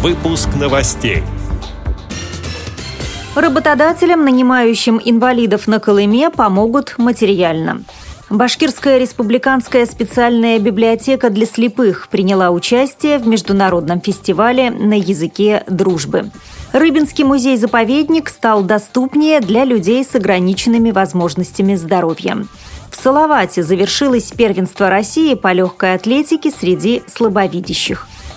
Выпуск новостей. Работодателям, нанимающим инвалидов на Колыме, помогут материально. Башкирская республиканская специальная библиотека для слепых приняла участие в международном фестивале на языке дружбы. Рыбинский музей-заповедник стал доступнее для людей с ограниченными возможностями здоровья. В Салавате завершилось первенство России по легкой атлетике среди слабовидящих.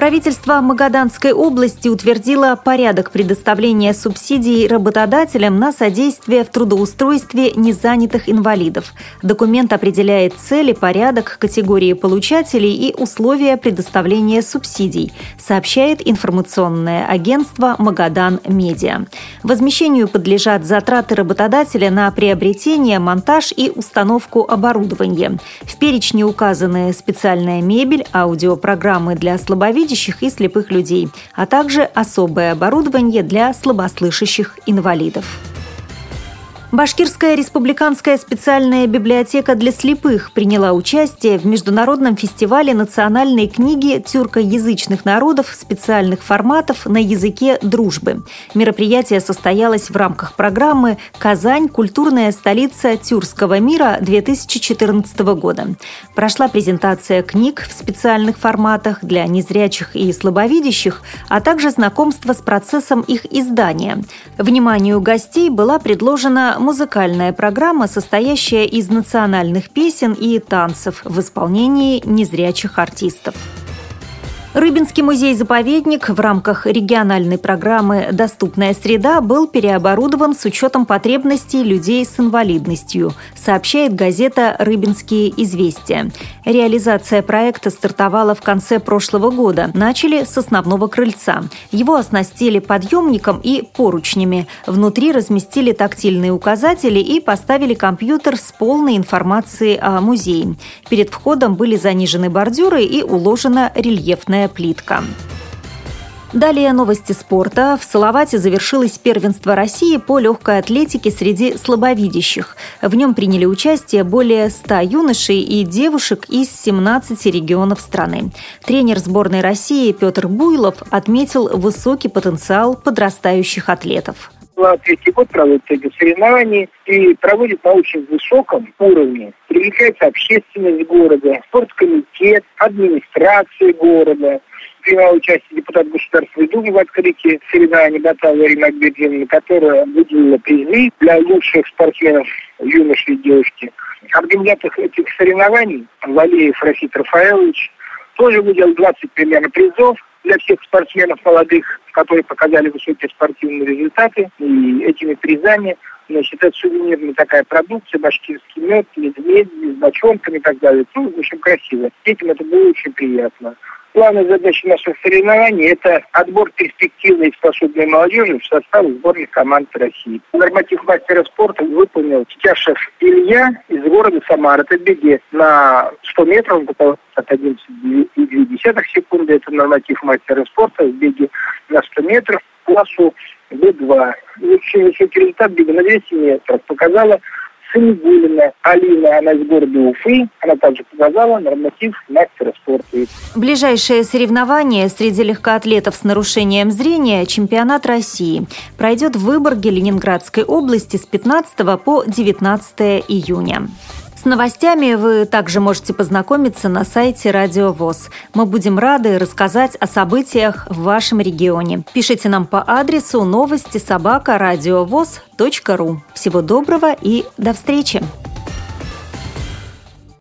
Правительство Магаданской области утвердило порядок предоставления субсидий работодателям на содействие в трудоустройстве незанятых инвалидов. Документ определяет цели, порядок, категории получателей и условия предоставления субсидий, сообщает информационное агентство «Магадан Медиа». Возмещению подлежат затраты работодателя на приобретение, монтаж и установку оборудования. В перечне указаны специальная мебель, аудиопрограммы для слабовидящих, слабовидящих и слепых людей, а также особое оборудование для слабослышащих инвалидов. Башкирская республиканская специальная библиотека для слепых приняла участие в международном фестивале национальной книги тюркоязычных народов специальных форматов на языке дружбы. Мероприятие состоялось в рамках программы «Казань. Культурная столица тюркского мира 2014 года». Прошла презентация книг в специальных форматах для незрячих и слабовидящих, а также знакомство с процессом их издания. Вниманию гостей была предложена музыкальная программа, состоящая из национальных песен и танцев в исполнении незрячих артистов. Рыбинский музей-заповедник в рамках региональной программы «Доступная среда» был переоборудован с учетом потребностей людей с инвалидностью, сообщает газета «Рыбинские известия». Реализация проекта стартовала в конце прошлого года. Начали с основного крыльца. Его оснастили подъемником и поручнями. Внутри разместили тактильные указатели и поставили компьютер с полной информацией о музее. Перед входом были занижены бордюры и уложена рельефная бетонная плитка. Далее новости спорта. В Салавате завершилось первенство России по легкой атлетике среди слабовидящих. В нем приняли участие более 100 юношей и девушек из 17 регионов страны. Тренер сборной России Петр Буйлов отметил высокий потенциал подрастающих атлетов. Третий год проводится эти соревнования и проводит на очень высоком уровне. Привлекается общественность города, спорткомитет, администрация города, приняла участие депутат Государственной Думы в открытии соревнований Баталова Ирина Акбердиновна, которая выделила призы для лучших спортсменов юношей и девушки. Организатор этих соревнований Валеев Рафит Рафаэлович тоже выделил 20 примерно призов для всех спортсменов молодых, которые показали высокие спортивные результаты. И этими призами значит, это сувенирная такая продукция, башкирский мед, медведь с бочонками и так далее. Ну, в общем, красиво. Детям это было очень приятно. Главная задача наших соревнований – это отбор перспективной и способной молодежи в состав сборных команд России. Норматив мастера спорта выполнил Тяшев Илья из города Самара. Это беги на 100 метров, от 11,2 секунды. Это норматив мастера спорта. В беге на 100 метров классу Б2. Очень высокий результат бега на 200 метров показала Самигулина Алина, она из города Уфы. Она также показала норматив мастера спорта. Ближайшее соревнование среди легкоатлетов с нарушением зрения – чемпионат России. Пройдет в Выборге Ленинградской области с 15 по 19 июня. С новостями вы также можете познакомиться на сайте Радио ВОЗ. Мы будем рады рассказать о событиях в вашем регионе. Пишите нам по адресу новости собака ру. Всего доброго и до встречи!